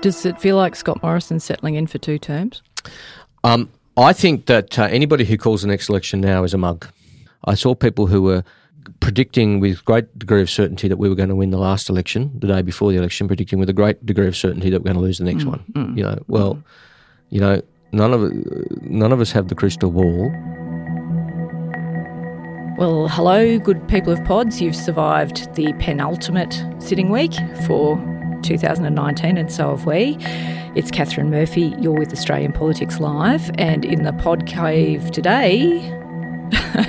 Does it feel like Scott Morrison settling in for two terms? Um, I think that uh, anybody who calls the next election now is a mug. I saw people who were predicting with great degree of certainty that we were going to win the last election, the day before the election, predicting with a great degree of certainty that we're going to lose the next one. You know, well, you know, none of none of us have the crystal ball. Well, hello, good people of pods. You've survived the penultimate sitting week for 2019, and so have we. It's Katharine Murphy. You're with Australian Politics Live, and in the pod cave today,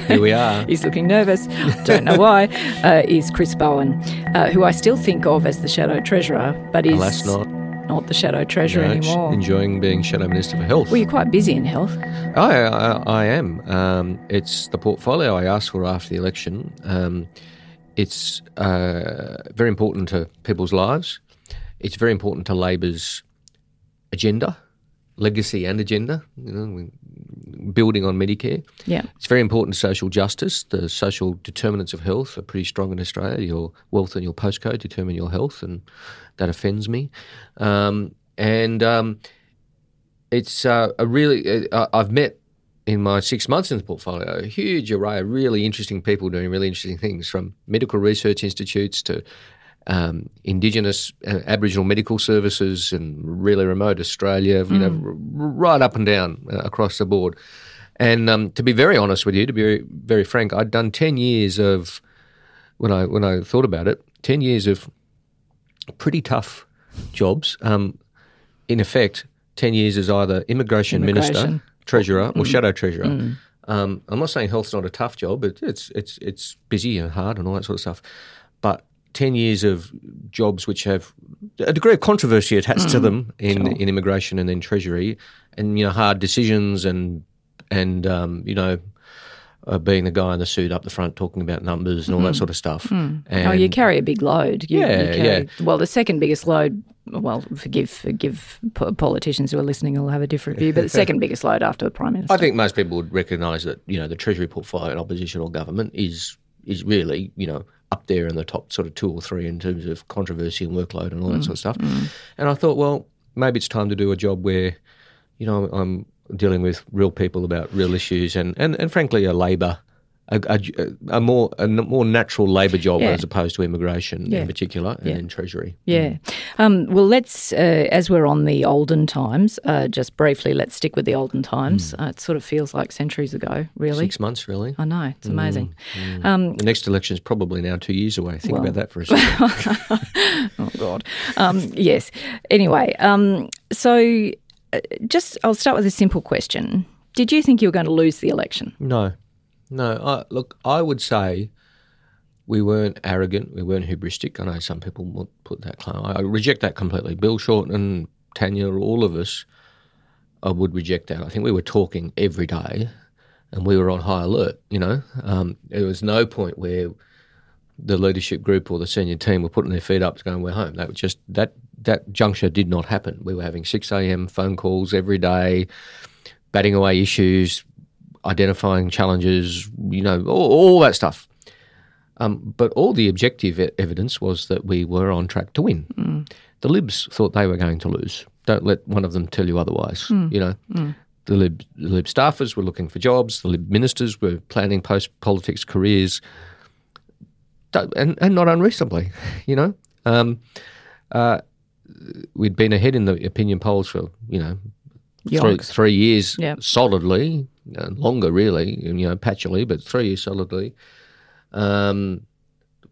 Here we are. he's looking nervous. Don't know why. Uh, is Chris Bowen, uh, who I still think of as the Shadow Treasurer, but is Alas, not. not the Shadow Treasurer No, anymore. Enjoying being Shadow Minister for Health. well, you're quite busy in health. I, I, I am. Um, it's the portfolio I asked for after the election. Um, it's uh, very important to people's lives. It's very important to Labor's agenda, legacy and agenda. You know, building on Medicare. Yeah. It's very important to social justice. The social determinants of health are pretty strong in Australia. Your wealth and your postcode determine your health, and that offends me. Um, and um, it's uh, a really, uh, I've met in my six months in the portfolio a huge array of really interesting people doing really interesting things from medical research institutes to um, Indigenous uh, Aboriginal medical services and really remote Australia, you know, r- right up and down uh, across the board. And um, to be very honest with you, to be very, very frank, I'd done ten years of when I when I thought about it, ten years of pretty tough jobs. Um, in effect, ten years as either immigration, minister, Immigration. treasurer, or shadow treasurer. Um, I'm not saying health's not a tough job. It, it's it's it's busy and hard and all that sort of stuff. But ten years of jobs which have a degree of controversy attached to them in in immigration and then treasury, and you know hard decisions and and um, you know. Uh, being the guy in the suit up the front talking about numbers and all that sort of stuff. And oh, you carry a big load. You, Yeah, you carry, yeah. Well, the second biggest load. Well, forgive forgive po- politicians who are listening will have a different view, but the second biggest load after the prime minister. I think most people would recognise that you know the Treasury portfolio in opposition or government is is really you know up there in the top sort of two or three in terms of controversy and workload and all that mm, sort of stuff. Mm. And I thought, well, maybe it's time to do a job where you know I'm dealing with real people about real issues and and, and frankly a labour. A, a, a more a more natural labour job Yeah. as opposed to immigration Yeah. in particular and Yeah. in treasury. Yeah. Um, well, let's, uh, as we're on the olden times, uh, just briefly, let's stick with the olden times. Uh, it sort of feels like centuries ago, really. Six months really. I know, it's amazing. Um, The next election is probably now two years away. Think about that for a second. oh, God. Um, yes. Anyway, um, so uh, just I'll start with a simple question. Did you think you were going to lose the election? No, no. Look, I would say we weren't arrogant. We weren't hubristic. I know some people would put that claim. I reject that completely. Bill Shorten, and Tanya, all of us, I would reject that. I think we were talking every day, and we were on high alert. You know, um, there was no point where the leadership group or the senior team were putting their feet up, to going, "We're home." That was just that that juncture did not happen. We were having six a.m. phone calls every day, batting away issues, identifying challenges, you know, all, all that stuff. Um, but all the objective e- evidence was that we were on track to win. The Libs thought they were going to lose. Don't let one of them tell you otherwise. You know, the Lib, the Lib staffers were looking for jobs. The Lib ministers were planning post politics careers, and, and not unreasonably, you know. Um, uh, we'd been ahead in the opinion polls for you know three, three years Yep. solidly, uh, longer really, you know, patchily, but three years solidly. Um,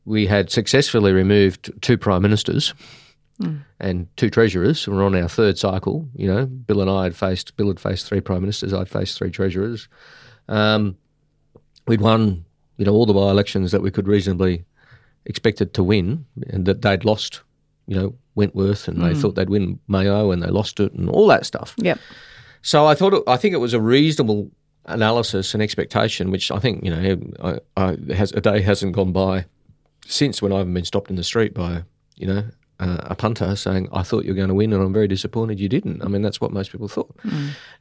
we had successfully removed two prime ministers and two treasurers. We're on our third cycle. You know, Bill and I had faced Bill had faced three prime ministers. I'd faced three treasurers. Um, we'd won, you know, all the by-elections that we could reasonably expected to win, and that they'd lost. You know, Wentworth, and they thought they'd win Mayo, and they lost it, and all that stuff. Yep. So I thought, it, I think it was a reasonable analysis and expectation, which I think you know, I, I, has a day hasn't gone by since when I haven't been stopped in the street by you know uh, a punter saying, "I thought you were going to win, and I'm very disappointed you didn't." I mean, that's what most people thought,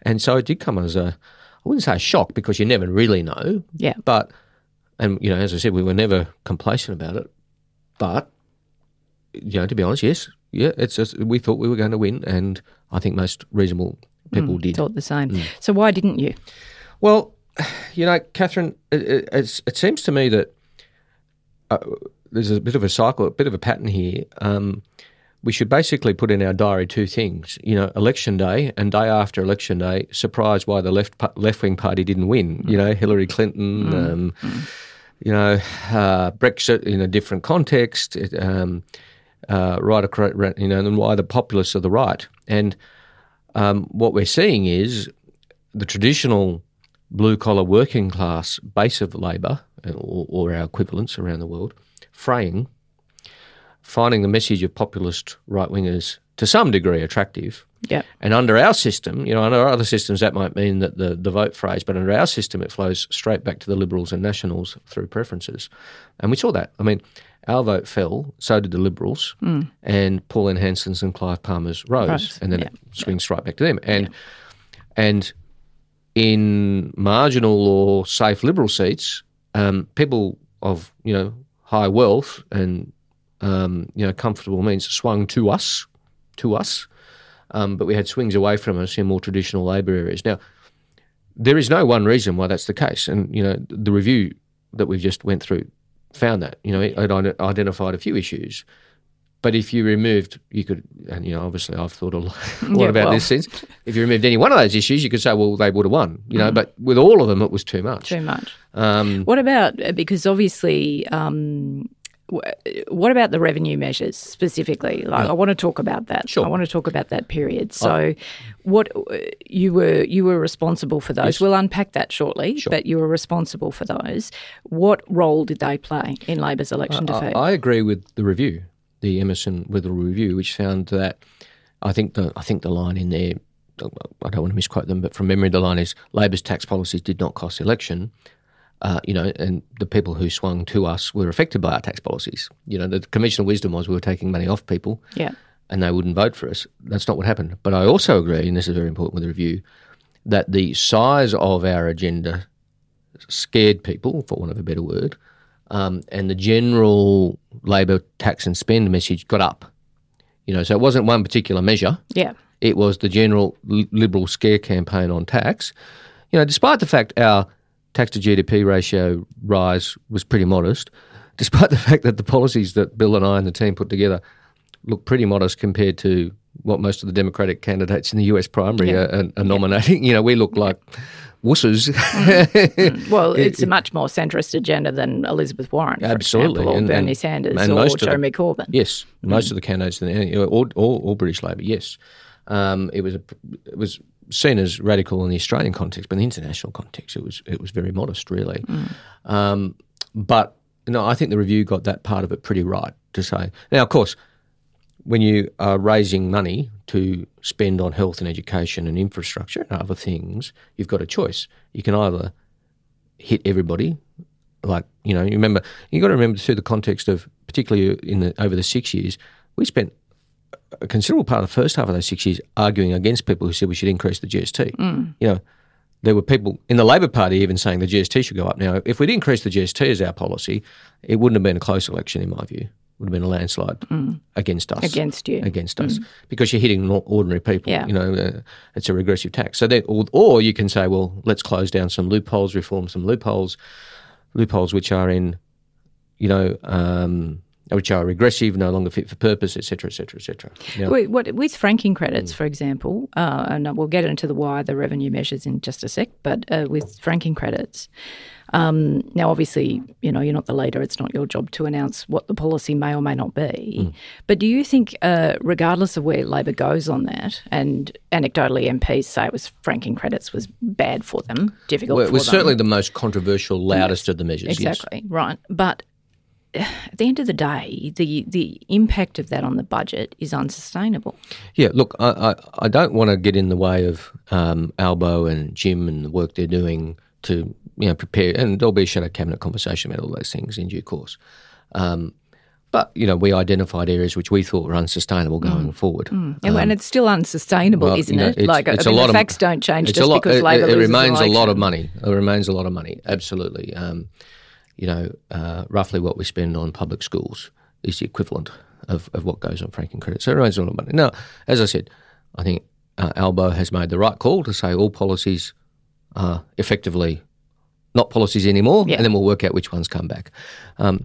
and so it did come as a, I wouldn't say a shock because you never really know, Yeah. but and you know, as I said, we were never complacent about it, but you know, to be honest, yes, yeah, it's just, we thought we were going to win, and I think most reasonable people did. Thought the same. So why didn't you? Well, you know, Katharine, it, it, it's, it seems to me that uh, there's a bit of a cycle, a bit of a pattern here. Um, we should basically put in our diary two things. You know, election day and day after election day, surprise why the left left wing party didn't win. You know, Hillary Clinton. Um, you know, uh, Brexit in a different context. It, um, uh, right across, you know, and why the populists are the right. And um, what we're seeing is the traditional blue collar working class base of labour or, or our equivalents around the world fraying, finding the message of populist right wingers to some degree attractive. Yep. And under our system, you know, under other systems that might mean that the, the vote phrase, but under our system it flows straight back to the Liberals and Nationals through preferences. And we saw that. I mean, our vote fell, so did the Liberals, and Pauline Hanson's and Clive Palmer's rose, Rose, and then yeah. it swings right back to them. And and in marginal or safe Liberal seats, um, people of you know high wealth and um, you know comfortable means swung to us, to us, um, but we had swings away from us in more traditional Labor areas. Now, there is no one reason why that's the case, and you know the review that we've just went through found that you know it, it identified a few issues. But if you removed, you could, and you know, obviously I've thought a lot, lot Yeah, about well. this since. If you removed any one of those issues, you could say, well, they would have won, you know. But with all of them, it was too much. Too much. Um, What about uh, because obviously, um, what about the revenue measures specifically? Like, I want to talk about that. Sure. I want to talk about that period. So, what uh, you were you were responsible for those. We'll unpack that shortly. But you were responsible for those. What role did they play in Labor's election I, defeat? I agree with the review, the Emerson Weatherill review, which found that I think the I think the line in there, I don't want to misquote them, but from memory, the line is Labor's tax policies did not cost the election. Uh, you know, and the people who swung to us were affected by our tax policies. You know, the conventional wisdom was we were taking money off people, yeah. and they wouldn't vote for us. That's not what happened. But I also agree, and this is very important with the review, that the size of our agenda scared people, for want of a better word, um, and the general Labor tax and spend message got up. You know, so it wasn't one particular measure. Yeah. It was the general li- Liberal scare campaign on tax. You know, despite the fact our tax to GDP ratio rise was pretty modest, despite the fact that the policies that Bill and I and the team put together look pretty modest compared to what most of the Democratic candidates in the US primary Yeah. are, are nominating. You know, we look like wusses. Mm-hmm. Well, it's a much more centrist agenda than Elizabeth Warren, Absolutely, example, or and- Bernie Sanders, and or of the- Jeremy Corbyn. Yes, most mm-hmm. of the candidates, in the, or, or, or British Labour, yes. Um, it was a, it was seen as radical in the Australian context, but in the international context, it was it was very modest, really. Um, but no, I think the review got that part of it pretty right to say. Now, of course, when you are raising money to spend on health and education and infrastructure and other things, you've got a choice. You can either hit everybody, like you know, you remember you got to remember through the context of particularly in the over the six years, we spent a considerable part of the first half of those six years arguing against people who said we should increase the GST. You know, there were people in the Labor Party even saying the GST should go up. Now, if we'd increased the GST as our policy, it wouldn't have been a close election in my view. It would have been a landslide against us. Mm. Against you. Mm. Against us. Because you're hitting ordinary people. Yeah. You know, uh, it's a regressive tax. So then, or, or you can say, well, let's close down some loopholes, reform some loopholes, loopholes which are in, you know, um, which are regressive, no longer fit for purpose, et cetera, et cetera, et cetera. Now, Wait, what, with franking Mm. credits, for example, uh, and we'll get into the why the revenue measures in just a sec, but uh, with franking credits, um, now obviously, you know, you're not the leader, it's not your job to announce what the policy may or may not be. Mm. But do you think, uh, regardless of where Labor goes on that, and anecdotally MPs say it was franking credits was bad for them, difficult well, for it was certainly the most controversial, loudest of the measures. yes. Exactly right, but at the end of the day, the the impact of that on the budget is unsustainable. Yeah, look, I, I, I don't want to get in the way of um, Albo and Jim and the work they're doing to you know prepare, and there'll be a shadow cabinet conversation about all those things in due course. Um, but you know, we identified areas which we thought were unsustainable going forward. And, and it's still unsustainable, Um, Well, isn't you know, it? like, it's I mean, the of- facts don't change just lot. because it, Labor it loses remains a lot of money. It remains a lot of money. Absolutely. Um, you know, uh, roughly what we spend on public schools is the equivalent of, of what goes on franking credit. So it remains a lot of money. Now, as I said, I think uh, Albo has made the right call to say all policies are effectively not policies anymore, Yeah. and then we'll work out which ones come back. Um,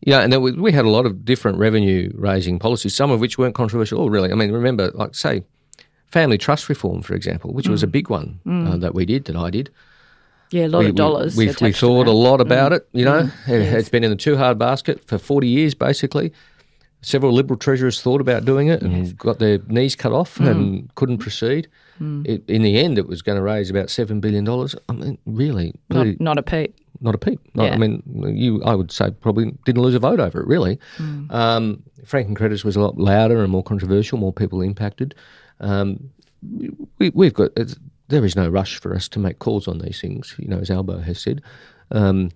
yeah, and then we, we had a lot of different revenue raising policies, some of which weren't controversial. Oh, really? I mean, remember, like say, family trust reform, for example, which Mm. was a big one uh, that we did, that I did. Yeah, a lot we, of dollars. We, we, we thought. Mm. a lot about it. You know, it, it's been in the too hard basket for forty years, basically. Several Liberal treasurers thought about doing it and got their knees cut off Mm. and couldn't proceed. It, in the end, it was going to raise about seven billion dollars. I mean, really, really Not, not a peep. not a peep. Not- Yeah. I mean, you, I would say, probably didn't lose a vote over it. Really, Mm. um, franking credits was a lot louder and more controversial, more people impacted. Um, we, we've got it's, there is no rush for us to make calls on these things. You know, as Albo has said. Um,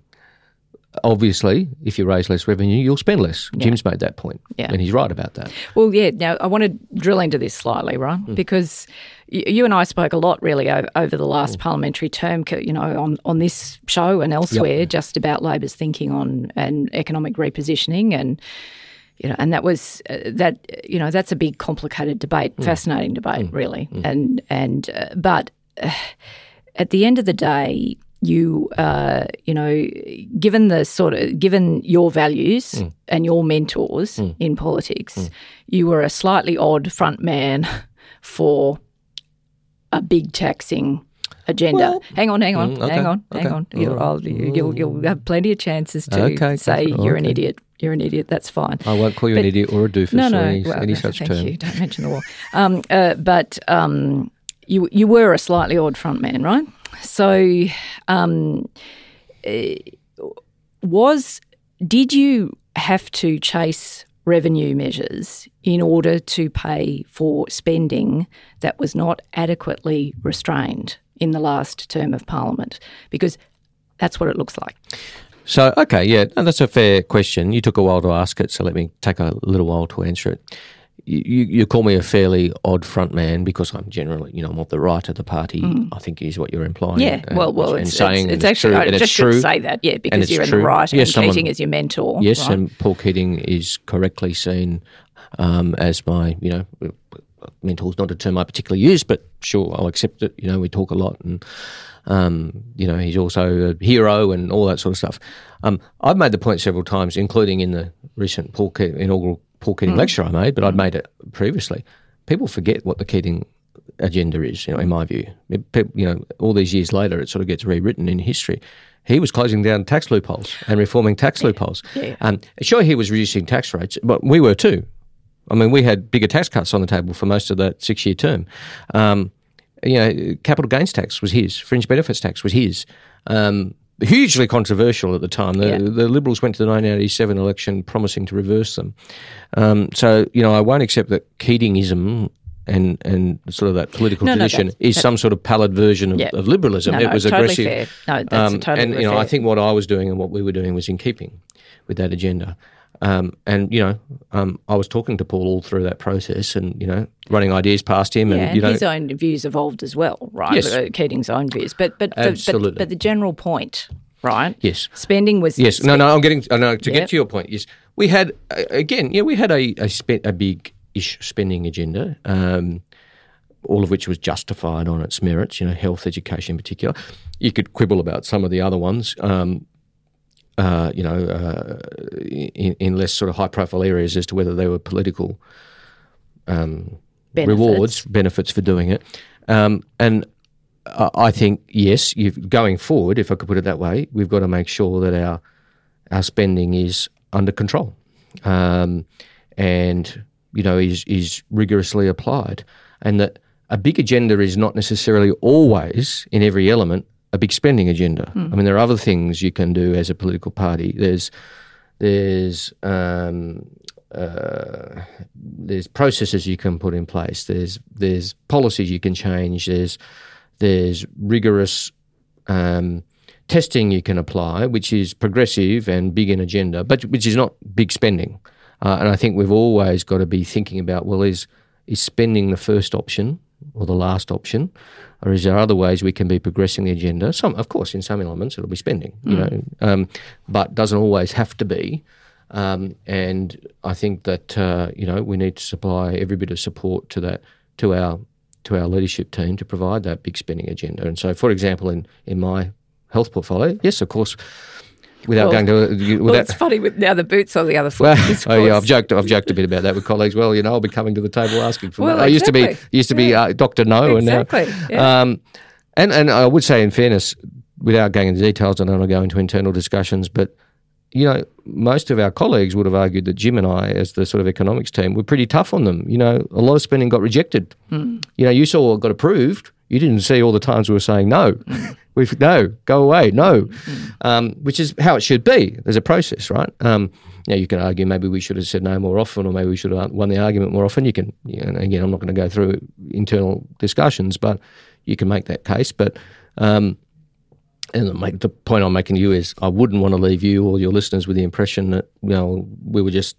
obviously, if you raise less revenue, you'll spend less. Jim's made that point, Yeah. and he's right about that. Well, yeah. Now I want to drill into this slightly, right? Hmm. Because you and I spoke a lot, really, over, over the last parliamentary term. You know, on on this show and elsewhere, just about Labor's thinking on and economic repositioning and. You know, and that was uh, that. You know, that's a big, complicated debate, Hmm. fascinating debate, really. And and uh, but at the end of the day, you uh, you know, given the sort of given your values Hmm. and your mentors in politics, you were a slightly odd front man for a big taxing agenda. Well- hang on, hang on, Mm, okay, hang on, hang on. You'll, all right. I'll, you'll, you'll have plenty of chances to Okay, say you're an idiot. You're an idiot. That's fine. I won't call you an idiot or a doofus No, or no, any, well, any such thank term. you. Don't mention the war. Um, uh, but um, you you were a slightly odd front man, right? So, um, eh, was did you have to chase revenue measures in order to pay for spending that was not adequately restrained in the last term of parliament? Because that's what it looks like. So, okay, yeah, that's a fair question. You took a while to ask it, so let me take a little while to answer it. You, you call me a fairly odd front man because I'm generally, you know, I'm of the right of the party. I think is what you're implying. Mm. Yeah, uh, well, well, and it's, saying, it's, and it's actually true, I just it's should true. say that, yeah, because you're in true. the right, Yes, and someone- Keating is your mentor. Yes, right? and Paul Keating is correctly seen um, as my, you know, mentor is not a term I particularly use, but sure, I'll accept it. You know, we talk a lot, and um, you know, he's also a hero and all that sort of stuff. Um, I've made the point several times, including in the recent Paul Keating, inaugural Paul Keating lecture I made, but I'd made it previously. People forget what the Keating agenda is, you know, in my view. It- you know, all these years later, it sort of gets rewritten in history. He was closing down tax loopholes and reforming tax loopholes. Yeah. Um, sure, he was reducing tax rates, but we were too. I mean, we had bigger tax cuts on the table for most of that six-year term. Um, you know, capital gains tax was his, fringe benefits tax was his. Um, hugely controversial at the time. The, Yeah. the Liberals went to the 1987 election promising to reverse them. Um, so, you know, I won't accept that Keatingism and and sort of that political No, no, tradition that's- is some sort of pallid version of, Yeah. of liberalism. No, it no, was totally aggressive. fair. No, that's Um, totally and you know, I think what I was doing and what we were doing was in keeping with that agenda. Um, and you know, um, I was talking to Paul all through that process, and you know, running ideas past him, Yeah, and know, his own views evolved as well, right? Yes. Uh, Keating's own views, but but the, but, but the general point right? Yes. Spending was Yes. No, no, I'm getting, uh, no, to Yep. get to your point, yes. We had, uh, again, yeah, we had a, a, spe- a big ish spending agenda, um, all of which was justified on its merits, you know, health, education in particular. You could quibble about some of the other ones, um, uh, you know, uh, in, in less sort of high profile areas as to whether they were political benefits. rewards, benefits for doing it. Um, and I I think yes, you've, going forward, if I could put it that way, we've got to make sure that our our spending is under control, um, and you know is is rigorously applied, and that a big agenda is not necessarily always in every element a big spending agenda. I mean, there are other things you can do as a political party. There's there's um, uh, there's processes you can put in place. There's there's policies you can change. There's there's rigorous um, testing you can apply, which is progressive and big in agenda, but which is not big spending. Uh, and I think we've always got to be thinking about well, is is spending the first option or the last option, or is there other ways we can be progressing the agenda? Some, of course, in some elements it'll be spending, you know, um, but doesn't always have to be. Um, and I think that uh, you know we need to supply every bit of support to that to our to our leadership team to provide that big spending agenda. And so, for example, in in my health portfolio, yes, of course, without Well- going to you- Well, it's funny with now the boots on the other foot. Well, oh, yeah, I've joked. I've joked a bit about that with colleagues. Well, you know, I'll be coming to the table asking for Well, that. I used to be used to be uh, Doctor No, Exactly, and now, yeah. um, and and I would say, in fairness, without going into details, I don't want to go into internal discussions, but you know, most of our colleagues would have argued that Jim and I, as the sort of economics team, were pretty tough on them. You know, a lot of spending got rejected. Hmm. You know, you saw what got approved. You didn't see all the times we were saying no. We've no, go away, no, um, which is how it should be. There's a process, right? Um, you, you can argue maybe we should have said no more often, or maybe we should have won the argument more often. You can, you know, again, I'm not going to go through internal discussions, but you can make that case. But um, and make, the point I'm making to you is I wouldn't want to leave you or your listeners with the impression that you know we were just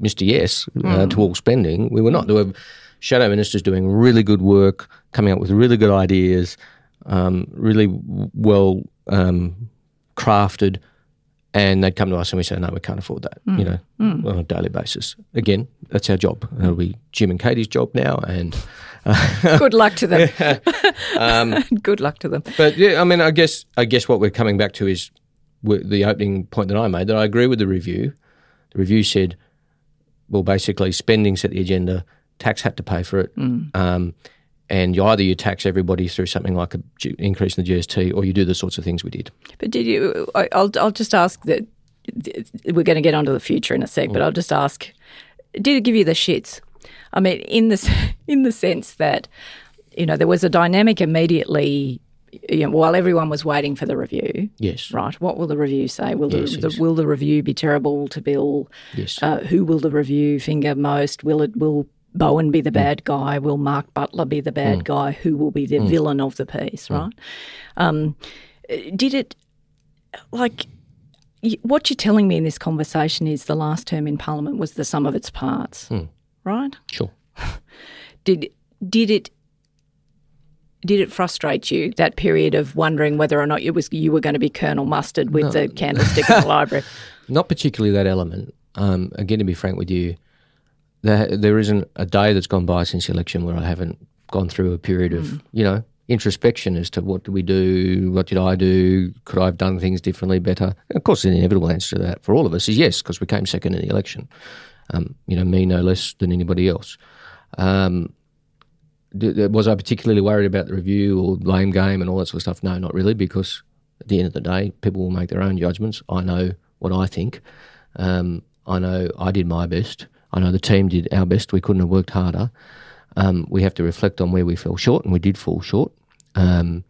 Mr. Yes uh, to all spending. We were not. There were shadow ministers doing really good work, coming up with really good ideas, um, really well um, crafted, and they'd come to us and we say, no, we can't afford that. You know, on a daily basis. Again, that's our job. It'll be Jim and Katy's job now, and. Good luck to them. Um, Good luck to them. But yeah, I mean, I guess I guess what we're coming back to is the opening point that I made that I agree with the review. The review said, well, basically, spending set the agenda, tax had to pay for it, um, and you either you tax everybody through something like an increase in the GST, or you do the sorts of things we did. But did you? I- I'll I'll just ask that. We're going to get onto the future in a sec, but I'll just ask: Did it give you the shits? I mean, in the in the sense that you know there was a dynamic immediately. You know, while everyone was waiting for the review, Yes. right? What will the review say? Will Yes, the, yes. the will the review be terrible to Bill? Yes. Uh, who will the review finger most? Will it will Bowen be the mm. bad guy? Will Mark Butler be the bad mm. guy? Who will be the mm. villain of the piece? Right? Um, did it like what you're telling me in this conversation is the last term in Parliament was the sum of its parts, right? Sure. Did did it did it frustrate you that period of wondering whether or not it was you were going to be Colonel Mustard with the candlestick in the library? Not particularly that element. Um, again, to be frank with you, there, there isn't a day that's gone by since the election where I haven't gone through a period of, you know, introspection as to what did we do, what did I do, could I have done things differently, better. And of course, the inevitable answer to that for all of us is yes, because we came second in the election. Um, you know, me no less than anybody else. Um, was I particularly worried about the review or blame game and all that sort of stuff? No, not really, because at the end of the day, people will make their own judgments. I know what I think. Um, I know I did my best. I know the team did our best. We couldn't have worked harder. Um, we have to reflect on where we fell short, and we did fall short. Um,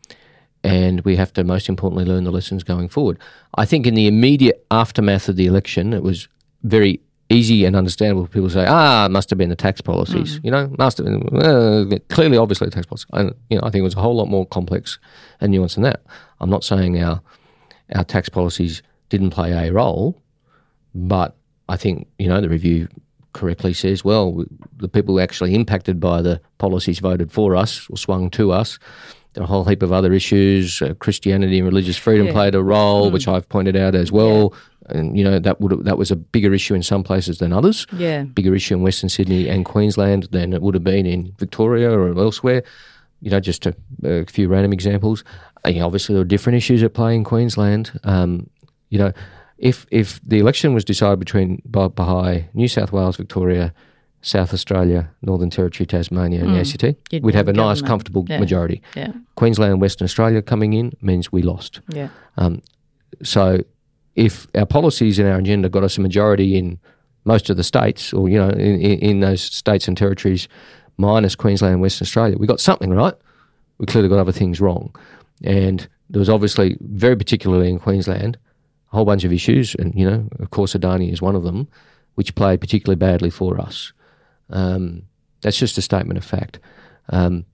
and we have to, most importantly, learn the lessons going forward. I think in the immediate aftermath of the election, it was very easy and understandable for people to say, ah, it must have been the tax policies. You know, must have been, uh, clearly, obviously, the tax policies. And, you know, I think it was a whole lot more complex and nuanced than that. I'm not saying our, our tax policies didn't play a role, but I think, you know, the review correctly says, well, the people actually impacted by the policies voted for us or swung to us, There are a whole heap of other issues. Uh, Christianity and religious freedom Yeah. played a role, which I've pointed out as well. And you know that would that was a bigger issue in some places than others. Yeah. bigger issue in Western Sydney and Queensland than it would have been in Victoria or elsewhere. You know, just a, a few random examples. Uh, you know, obviously, there are different issues at play in Queensland. Um, you know, if if the election was decided between Ba- Bahai, New South Wales, Victoria, South Australia, Northern Territory, Tasmania, and the ACT, Mm. You'd we'd have a nice, comfortable Yeah. majority. Yeah. Queensland and Western Australia coming in means we lost. Yeah. Um, So if our policies and our agenda got us a majority in most of the states, or you know, in, in, in those states and territories, minus Queensland and Western Australia, we got something right. We clearly got other things wrong, and there was obviously, very particularly in Queensland, a whole bunch of issues, and you know, of course, Adani is one of them, which played particularly badly for us. Um, that's just a statement of fact. Um,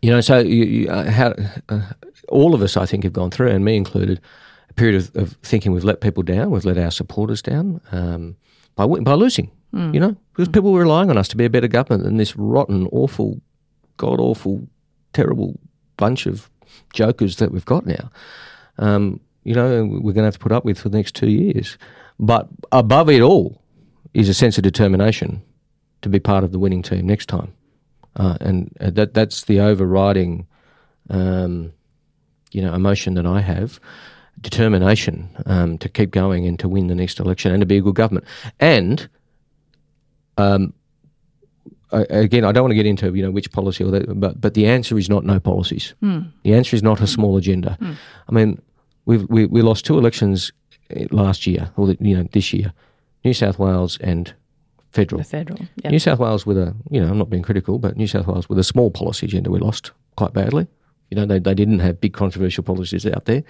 you know, so you, you, uh, how, uh, all of us, I think, have gone through, and me included, a period of, of thinking we've let people down, we've let our supporters down um, by by losing. You know, because people were relying on us to be a better government than this rotten, awful, god awful, terrible bunch of jokers that we've got now. Um, you know, we're going to have to put up with for the next two years. But above it all is a sense of determination to be part of the winning team next time, uh, and uh, that that's the overriding, um, you know, emotion that I have. Determination um, to keep going and to win the next election and to be a good government. And um, I, again, I don't want to get into you know which policy or that, but but the answer is not no policies. The answer is not a small agenda. I mean, we've, we we lost two elections eh, last year, or the, you know this year, New South Wales and federal. The federal. Yeah. New South Wales with a, you know, I'm not being critical, but New South Wales with a small policy agenda, we lost quite badly. You know, they, they didn't have big controversial policies out there,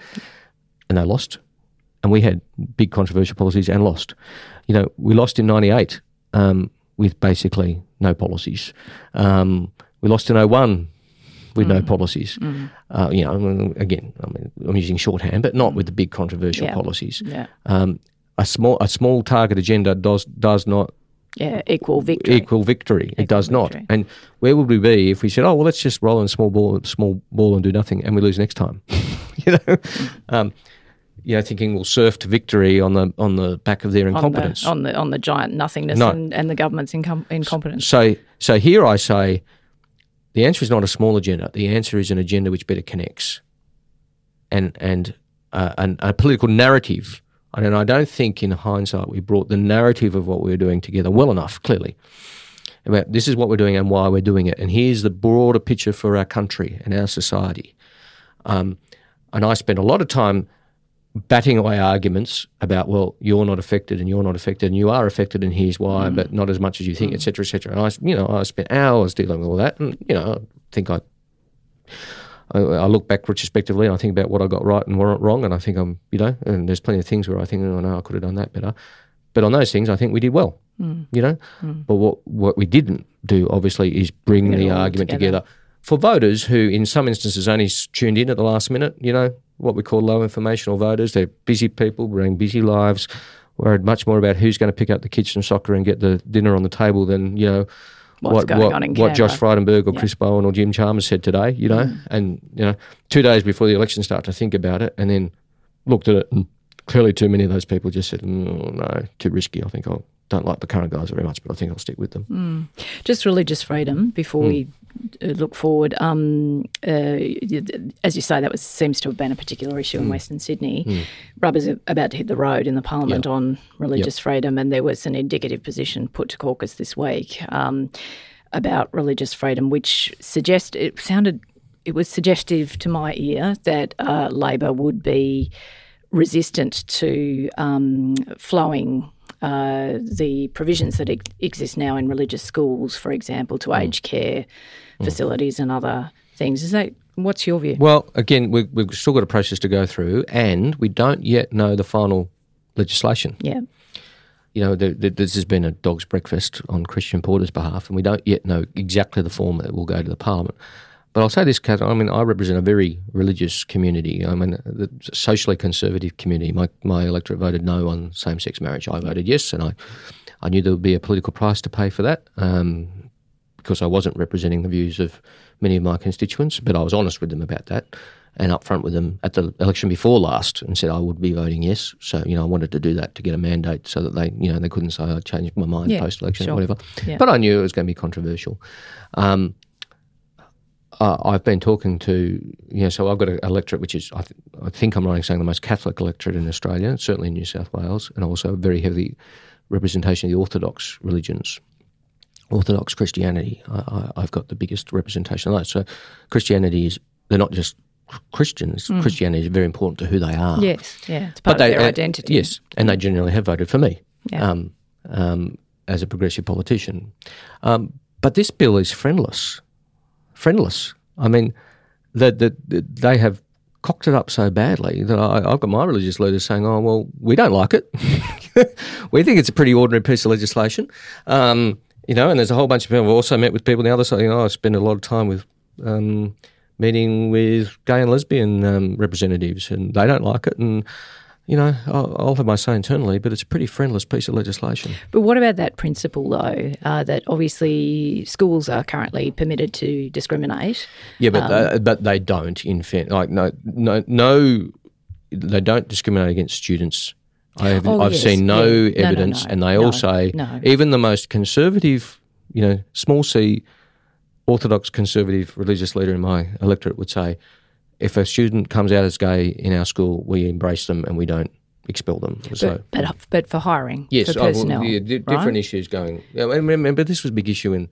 and they lost. And we had big controversial policies and lost. You know, we lost in '98 um, with basically no policies. Um, we lost in 01 with no policies. Uh, you know, again, I mean, I'm using shorthand, but not with the big controversial Yeah. policies. Yeah. Um, a small a small target agenda does does not Yeah. Equal victory. equal victory. it does victory. not. And where would we be if we said, "Oh, well, let's just roll in small ball, small ball, and do nothing," and we lose next time? you know, um, you know, thinking we'll surf to victory on the on the back of their on incompetence. the, on the on the giant nothingness No. and, and the government's incom- incompetence. So, so here I say, the answer is not a small agenda. The answer is an agenda which better connects, and and uh, an, a political narrative. And I don't think, in hindsight, we brought the narrative of what we were doing together well enough. Clearly, about this is what we're doing and why we're doing it, and here's the broader picture for our country and our society. Um, and I spent a lot of time batting away arguments about, well, you're not affected and you're not affected and you are affected and here's why, but not as much as you think, et cetera, et cetera. And I, you know, I spent hours dealing with all that, and you know, I think I, I, I look back retrospectively and I think about what I got right and what wrong, and I think I'm, you know, and there's plenty of things where I think, oh no, I could have done that better. But on those things, I think we did well, you know. But what what we didn't do, obviously, is bring Bring the argument together. together for voters who, in some instances, only tuned in at the last minute. You know, what we call low informational voters. They're busy people, running busy lives, worried much more about who's going to pick up the kids from soccer and get the dinner on the table than you know. What's what, going what, on in what Josh. Frydenberg or Chris Bowen or Jim Chalmers said today, you know, Mm. and you know, two days before the election, start to think about it, and then looked at it, and clearly, too many of those people just said, mm, "No, too risky." I think I don't like the current guys very much, but I think I'll stick with them. Just religious freedom before we uh, look forward. Um, uh, as you say, that was seems to have been a particular issue in Western Sydney. Rubber's a- about to hit the road in the Parliament on religious freedom, and there was an indicative position put to caucus this week um, about religious freedom, which suggest it sounded. It was suggestive to my ear that uh, Labor would be resistant to um, flowing uh, the provisions that ex- exist now in religious schools, for example, to aged care facilities and other things. Is that what's your view? Well, again, we, we've still got a process to go through, and we don't yet know the final legislation. yeah, You know, the, the, this has been a dog's breakfast on Christian Porter's behalf, and we don't yet know exactly the form that will go to the Parliament. But I'll say this, Kat, I mean, I represent a very religious community. I mean, the socially conservative community. My, my electorate voted no on same sex marriage. I voted yes, and I, I knew there would be a political price to pay for that. Um, because I wasn't representing the views of many of my constituents, but I was honest with them about that and upfront with them at the election before last and said I would be voting yes. So, you know, I wanted to do that to get a mandate so that they, you know, they couldn't say I changed my mind Yeah, post election sure. or whatever. Yeah. But I knew it was going to be controversial. Um, uh, I've been talking to, you know, so I've got an electorate which is, I, th- I think I'm right in saying the most Catholic electorate in Australia, certainly in New South Wales, and also a very heavy representation of the Orthodox religions. Orthodox Christianity, I, I, I've got the biggest representation of that. So Christianity is, they're not just Christians. Christianity is very important to who they are. Yes, yeah, it's part of their uh, identity. Yes, and they generally have voted for me Yeah. um, um, as a progressive politician. Um, but this bill is friendless. Friendless. I mean, that that that they have cocked it up so badly that I, I've got my religious leaders saying, "Oh, well, we don't like it. we think it's a pretty ordinary piece of legislation." Um, you know, and there's a whole bunch of people. I've also met with people on the other side. You know, I spend a lot of time with um, meeting with gay and lesbian um, representatives, and they don't like it. And you know, I'll, I'll have my say internally, but it's a pretty friendless piece of legislation. But what about that principle, though, uh, that obviously schools are currently permitted to discriminate? Yeah, but Um, uh, but they don't. In fact, like no, no, no, they don't discriminate against students. I have, Oh, I've yes, seen no yeah. No, no, evidence, no, and they no, all say no. even the most conservative, you know, small c, orthodox conservative religious leader in my electorate would say, if a student comes out as gay in our school, we embrace them and we don't expel them. so. But, but, but for hiring, Yes, for oh, well, yeah, di- right? different issues going. Yeah, and remember, this was a big issue in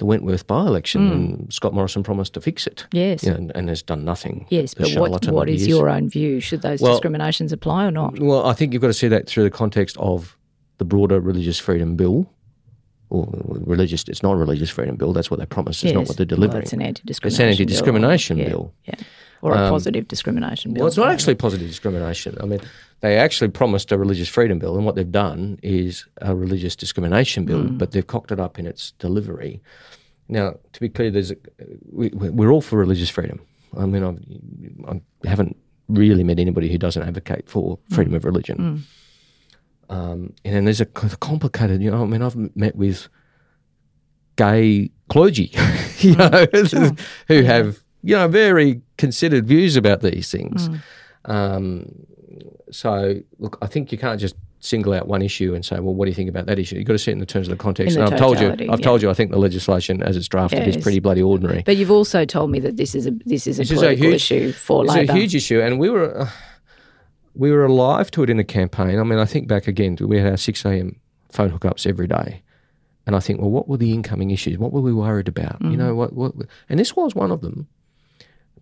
the Wentworth by-election, hmm. and Scott Morrison promised to fix it. Yes. you know, and, and has done nothing. Yes, but what, what is your own view? Should those Well- discriminations apply or not? Well, I think you've got to see that through the context of the broader religious freedom bill. Or religious, it's not a religious freedom bill. That's what they promised. It's not Yes. what they're Well, delivering. it's an anti-discrimination It's an anti-discrimination bill. bill. Yeah, yeah. Or a positive discrimination bill. Well, it's not actually positive discrimination. I mean, they actually promised a religious freedom bill, and what they've done is a religious discrimination bill, Hmm. but they've cocked it up in its delivery. Now, to be clear, there's a, we, we're all for religious freedom. I mean, I've, I haven't really met anybody who doesn't advocate for freedom of religion. Um, and then there's a complicated, you know, I mean, I've met with gay clergy, you know, who have, you know, very considered views about these things. Um, so, look, I think you can't just single out one issue and say, well, what do you think about that issue? You've got to see it in the terms of the context. The and I've told you, I've yeah. told you, I think the legislation as it's drafted is pretty bloody ordinary. But you've also told me that this is a this is a This is a huge issue for life. It's Labor. a huge issue, and we were uh, we were alive to it in the campaign. I mean, I think back again, we had our six a.m. phone hookups every day, and I think, well, what were the incoming issues? What were we worried about? You know, what what? And this was one of them.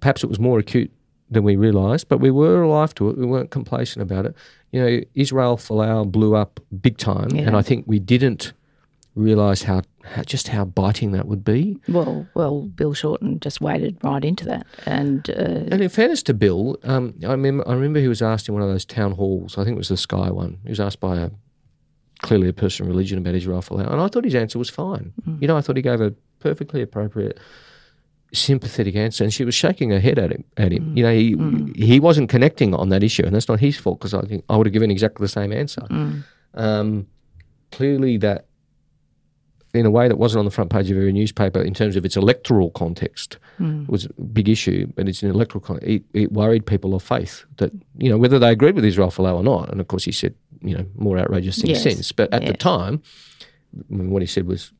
Perhaps it was more acute than we realised, but we were alive to it. We weren't complacent about it. You know, Israel Folau blew up big time, and I think we didn't realise how, how just how biting that would be. Well, well, Bill Shorten just waded right into that, and uh, And in fairness to Bill, um, I remember I remember he was asked in one of those town halls. I think it was the Sky one. He was asked by a clearly a person of religion about Israel Folau, and I thought his answer was fine. You know, I thought he gave a perfectly appropriate, sympathetic answer, and she was shaking her head at him. At him, mm. you know, he mm. he wasn't connecting on that issue, and that's not his fault because I think I would have given exactly the same answer. Mm. Um, clearly, that in a way that wasn't on the front page of every newspaper in terms of its electoral context was a big issue, but it's an electoral con- it, it worried people of faith that you know whether they agreed with Israel Folau or not. And of course, he said you know more outrageous things Yes. since, but at the time, I mean, what he said was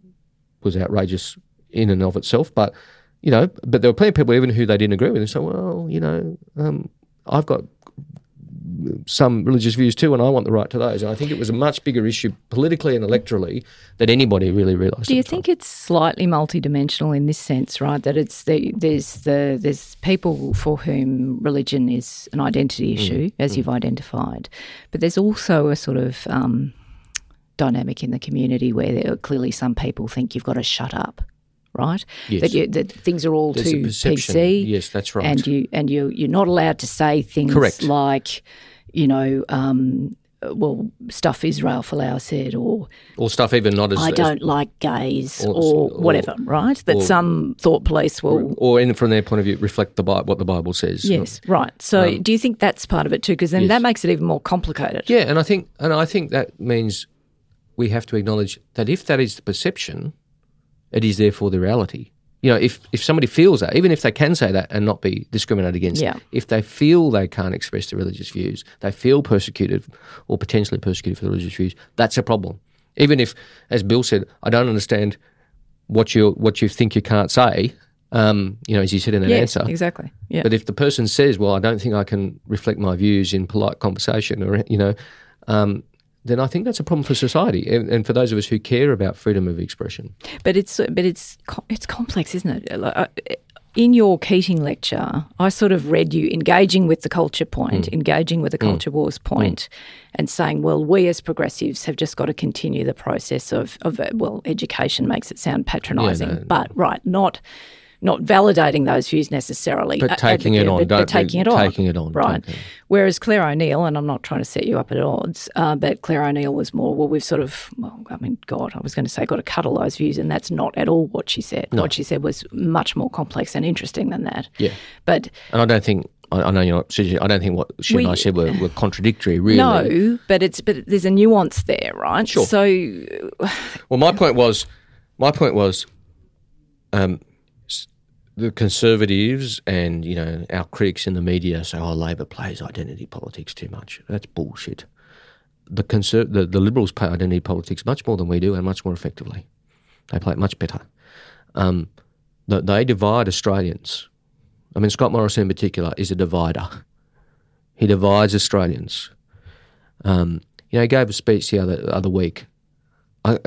was outrageous in and of itself. But you know, but there were plenty of people even who they didn't agree with, and so well, you know, um, I've got some religious views too, and I want the right to those. And I think it was a much bigger issue politically and electorally than anybody really realised. Do you the time. think it's slightly multidimensional in this sense, right? That it's the, there's the there's people for whom religion is an identity Mm. issue, as you've identified, but there's also a sort of um, dynamic in the community where there are clearly some people think you've got to shut up, right? Yes. That, you, that things are all There's too. PC. Yes, that's right. And you and you you're not allowed to say things Correct. like, you know. Um, well, stuff Israel Folau said, or or stuff even not as I don't like gays or- or, or- whatever, right? That or- some thought police will. or in, from their point of view, reflect the Bi- what the Bible says. Yes, right. So do you think that's part of it too? Because then Um, yes. that makes it even more complicated. Yeah, and I think and I think that means we have to acknowledge that if that is the perception, It is therefore the reality. You know, if, if somebody feels that, even if they can say that and not be discriminated against, Yeah. if they feel they can't express their religious views, they feel persecuted or potentially persecuted for their religious views, that's a problem. Even if, as Bill said, I don't understand what you what you think you can't say, um, you know, as you said in that answer. exactly. Yeah. But if the person says, "Well, I don't think I can reflect my views in polite conversation," or you know, um, then I think that's a problem for society and, and for those of us who care about freedom of expression. But it's but it's it's complex, isn't it? Like, uh, In your Keating lecture, I sort of read you engaging with the culture point, mm. engaging with the mm. culture wars mm. point, and saying, well, we as progressives have just got to continue the process of, of well, education makes it sound patronising, no, but right, not not validating those views necessarily, But a- taking it on, but, but don't- taking it on, taking it on, right? Whereas Clare O'Neil, and I'm not trying to set you up at odds, uh, but Clare O'Neil was more, well, we've sort of, well, I mean, God, I was going to say, got to cuddle those views, and that's not at all what she said. What she said was much more complex and interesting than that. Yeah. But And I don't think I, know you're not. I don't think what she and We- I said were, were contradictory. Really, no, but it's but there's a nuance there, right? Sure. So Well, my point was, my point was, um, the conservatives and you know our critics in the media say, "Oh, Labor plays identity politics too much." That's bullshit. The conser- the, the Liberals play identity politics much more than we do, and much more effectively. They play it much better. Um, th- they divide Australians. I mean, Scott Morrison in particular is a divider. He divides Australians. Um, you know, he gave a speech the other other week. I,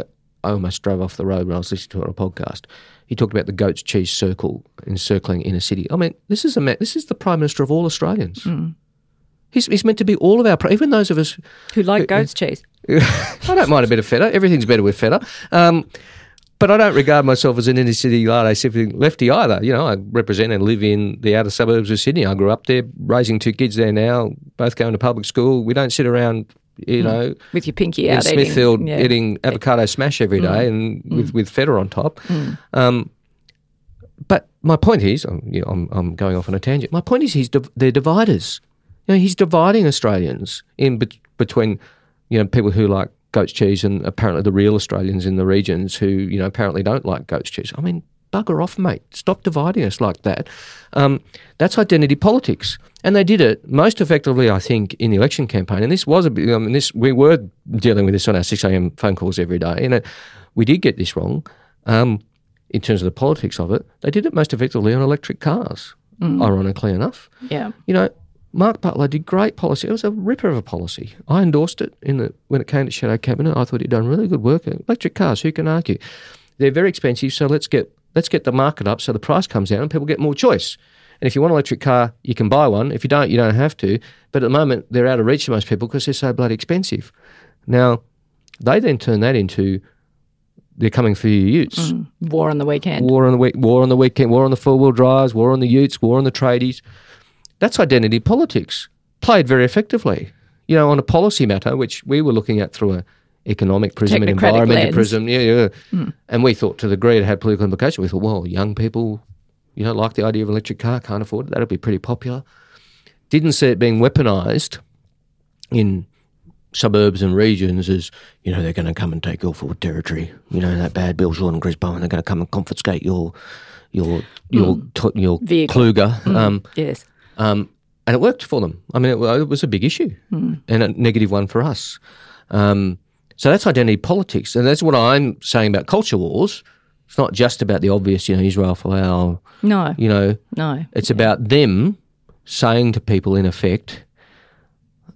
I almost drove off the road when I was listening to it on a podcast. He talked about the goat's cheese circle encircling inner city. I mean, this is a ma- this is the prime minister of all Australians. He's, he's meant to be all of our, even those of us. who like goat's cheese? I don't mind a bit of feta. Everything's better with feta. Um, but I don't regard myself as an inner city latte lefty either. You know, I represent and live in the outer suburbs of Sydney. I grew up there, raising two kids there now, both going to public school. We don't sit around, you hmm. know, With your pinky in out Smithfield eating, yeah. Eating avocado smash every hmm. day and hmm. with, with feta on top. Um, but my point is, I'm, you know, I'm, I'm going off on a tangent. My point is, he's div- they're dividers. You know, he's dividing Australians in bet- between, you know, people who like goat's cheese and apparently the real Australians in the regions who, you know, apparently don't like goat's cheese. I mean, bugger off, mate. Stop dividing us like that. Um, that's identity politics. And they did it most effectively, I think, in the election campaign. And this was a bit, I mean, this, we were dealing with this on our 6 a.m. phone calls every day. And it, we did get this wrong um, in terms of the politics of it. They did it most effectively on electric cars, ironically enough. Yeah. You know, Mark Butler did great policy. It was a ripper of a policy. I endorsed it in the when it came to shadow cabinet. I thought he'd done really good work. Electric cars, who can argue? They're very expensive, so let's get let's get the market up so the price comes down and people get more choice. And if you want an electric car, you can buy one. If you don't, you don't have to. But at the moment, they're out of reach for most people because they're so bloody expensive. Now, they then turn that into they're coming for your utes. Mm. War on the weekend. War on the week, war on the weekend, war on the four wheel drives, war on the utes, war on the tradies. That's identity politics played very effectively. You know, on a policy matter, which we were looking at through a economic prism and environmental lens. prism. Yeah, yeah. And we thought to the degree it had political implication, we thought, well, young people, you know, like the idea of an electric car, can't afford it. That'll be pretty popular. Didn't see it being weaponized in suburbs and regions as, you know, they're going to come and take your Ford Territory. You know, that bad Bill Shorten and Chris Bowen, they're going to come and confiscate your your your t- your Vehicle. Kluger. Um, yes. um, and it worked for them. I mean, it, it was a big issue and a negative one for us. Um, so that's identity politics, and that's what I'm saying about culture wars. It's not just about the obvious, you know, Israel Folau, No. you know, No. it's about them saying to people, in effect,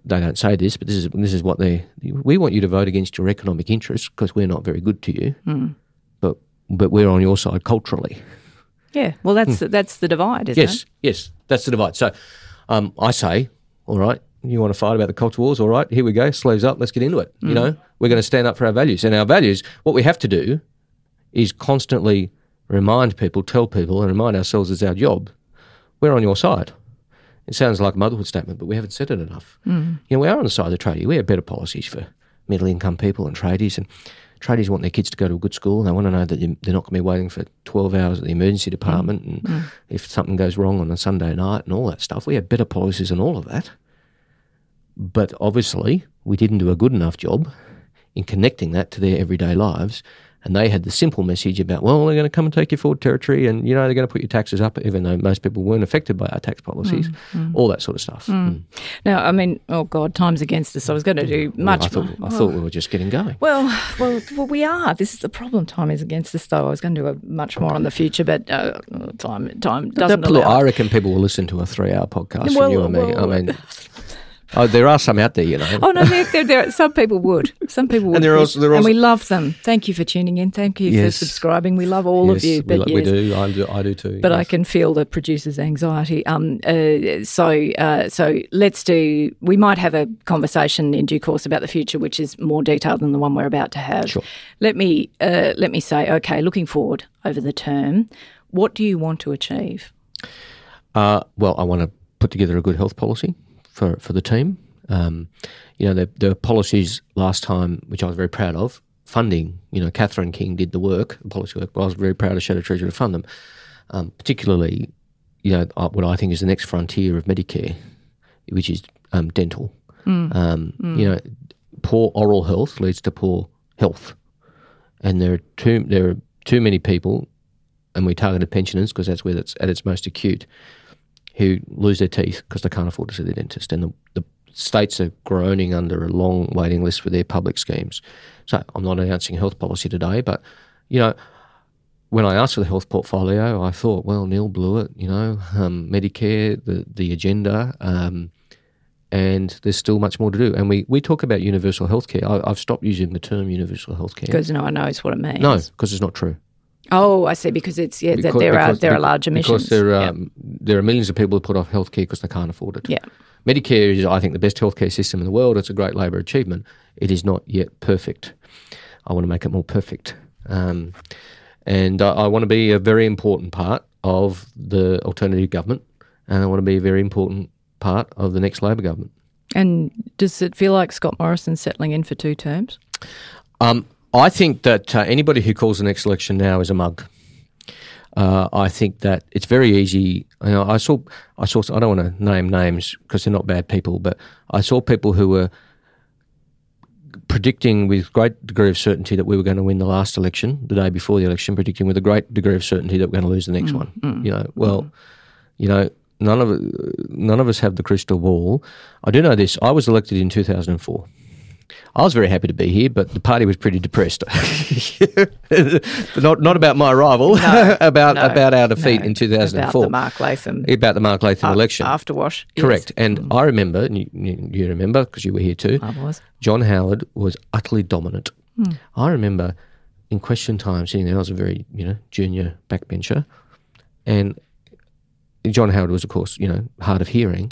they don't say this, but this is this is what they. We want you to vote against your economic interests because we're not very good to you, but but we're on your side culturally. Yeah. Well, that's that's the divide, isn't. Yes, it? yes, that's the divide. So um, I say, all right, you want to fight about the culture wars? All right, here we go, sleeves up, let's get into it. You mm. know, we're going to stand up for our values. And our values, what we have to do is constantly remind people, tell people, and remind ourselves it's our job. We're on your side. It sounds like a motherhood statement, but we haven't said it enough. Mm. You know, we are on the side of the tradie. We have better policies for middle income people and tradies, and tradies want their kids to go to a good school, and they want to know that they're not going to be waiting for 12 hours at the emergency department, and mm. if something goes wrong on a Sunday night and all that stuff. We have better policies and all of that. But obviously, we didn't do a good enough job in connecting that to their everyday lives. And they had the simple message about, well, they're going to come and take your Ford Territory and, you know, they're going to put your taxes up, even though most people weren't affected by our tax policies, Mm, all that sort of stuff. Mm. Now, I mean, oh God, time's against us. I was going to do Well, much I thought, more. I thought we were just getting going. Well, well, well, we are. This is the problem. Time is against us, though. I was going to do a much more on the future, but uh, time time doesn't That- allow. I reckon people will listen to a three-hour podcast Well, from you and me. well, I mean, oh, there are some out there, you know. Oh no, there, there, there, some people would. Some people would. And there are also- there are and we love them. Thank you for tuning in. Thank you Yes. for subscribing. We love all Yes, of you. we, But lo- we yes. do. I do. I do too. But I can feel the producer's anxiety. Um, uh, so, uh, so let's do. We might have a conversation in due course about the future, which is more detailed than the one we're about to have. Sure. Let me uh, let me say, okay, looking forward over the term, what do you want to achieve? Uh, well, I want to put together a good health policy for, for the team. Um, you know, the, the policies last time, which I was very proud of, funding, you know, Catherine King did the work, the policy work, but I was very proud of Shadow Treasurer to fund them. Um, particularly, you know, uh, what I think is the next frontier of Medicare, which is um, dental. Um, You know, poor oral health leads to poor health. And there are too, there are too many people, and we targeted pensioners because that's where it's at its most acute, who lose their teeth because they can't afford to see their dentist. And the, the states are groaning under a long waiting list for their public schemes. So I'm not announcing health policy today, but, you know, when I asked for the health portfolio, I thought, well, Neal Blewett, you know, um, Medicare, the, the agenda, um, and there's still much more to do. And we, we talk about universal healthcare. I, I've stopped using the term universal healthcare. Because no one knows what it means. No, because it's not true. Oh, I see. Because it's yeah, that Because- there are there are large emissions. Because there are, Yeah. um, there are millions of people who put off healthcare because they can't afford it. Yeah. Medicare is, I think, the best healthcare system in the world. It's a great Labor achievement. It is not yet perfect. I want to make it more perfect. Um, and I, I want to be a very important part of the alternative government, and I want to be a very important part of the next Labor government. And does it feel like Scott Morrison settling in for two terms? Um, I think that uh, anybody who calls the next election now is a mug. Uh, I think that it's very easy. You know, I saw, I saw. I don't want to name names because they're not bad people, but I saw people who were predicting with great degree of certainty that we were going to win the last election, the day before the election, predicting with a great degree of certainty that we're going to lose the next one. You know, well, you know, none of none of us have the crystal ball. I do know this. I was elected in two thousand and four. I was very happy to be here, but the party was pretty depressed. not not about my arrival, about no, about our defeat no, in two thousand and About the Mark Latham about the Mark Latham election. afterwash. yes. Correct. And mm. I remember, and you, you remember because you were here too. I was. John Howard was utterly dominant. Hmm. I remember in question time sitting there. I was a very you know junior backbencher, and John Howard was of course you know hard of hearing,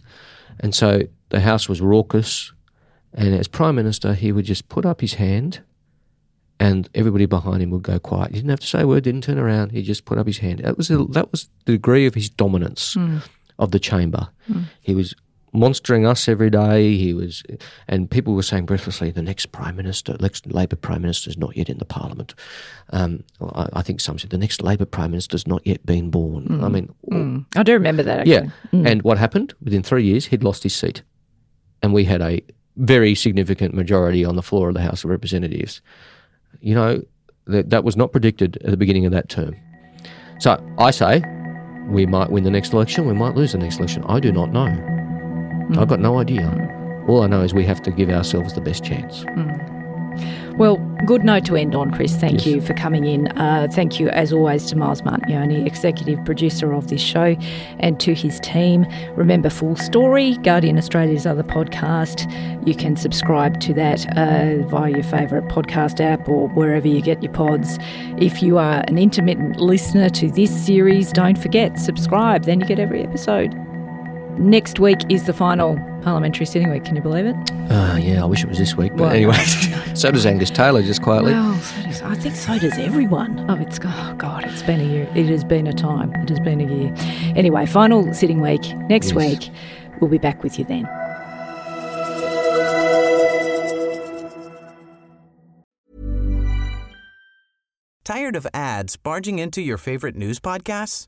and so the house was raucous. And as prime minister, he would just put up his hand, and everybody behind him would go quiet. He didn't have to say a word. Didn't turn around. He just put up his hand. That was a, that was the degree of his dominance of the chamber. He was monstering us every day. He was, and people were saying breathlessly, "The next prime minister, next Labor prime minister, is not yet in the parliament." Um, I, I think some said the next Labor prime minister has not yet been born. I mean, Mm. I do remember that. Actually. yeah. And what happened? Within three years, he'd lost his seat. And we had a very significant majority on the floor of the House of Representatives. You know, that, that was not predicted at the beginning of that term. So I say we might win the next election, we might lose the next election. I do not know. Hmm. I've got no idea. All I know is we have to give ourselves the best chance. Hmm. Well, good note to end on, Chris. Thank you for coming in. Uh, thank you, as always, to Miles Martignoni, executive producer of this show, and to his team. Remember, Full Story, Guardian Australia's other podcast. You can subscribe to that uh, via your favourite podcast app or wherever you get your pods. If you are an intermittent listener to this series, don't forget, subscribe, then you get every episode. Next week is the final parliamentary sitting week. Can you believe it? Uh, yeah, I wish it was this week. But Well, anyway, so does Angus Taylor, just quietly. Well, so does, I think so does everyone. Oh, it's oh God, it's been a year. It has been a time. It has been a year. Anyway, final sitting week next Yes. week. We'll be back with you then. Tired of ads barging into your favorite news podcasts?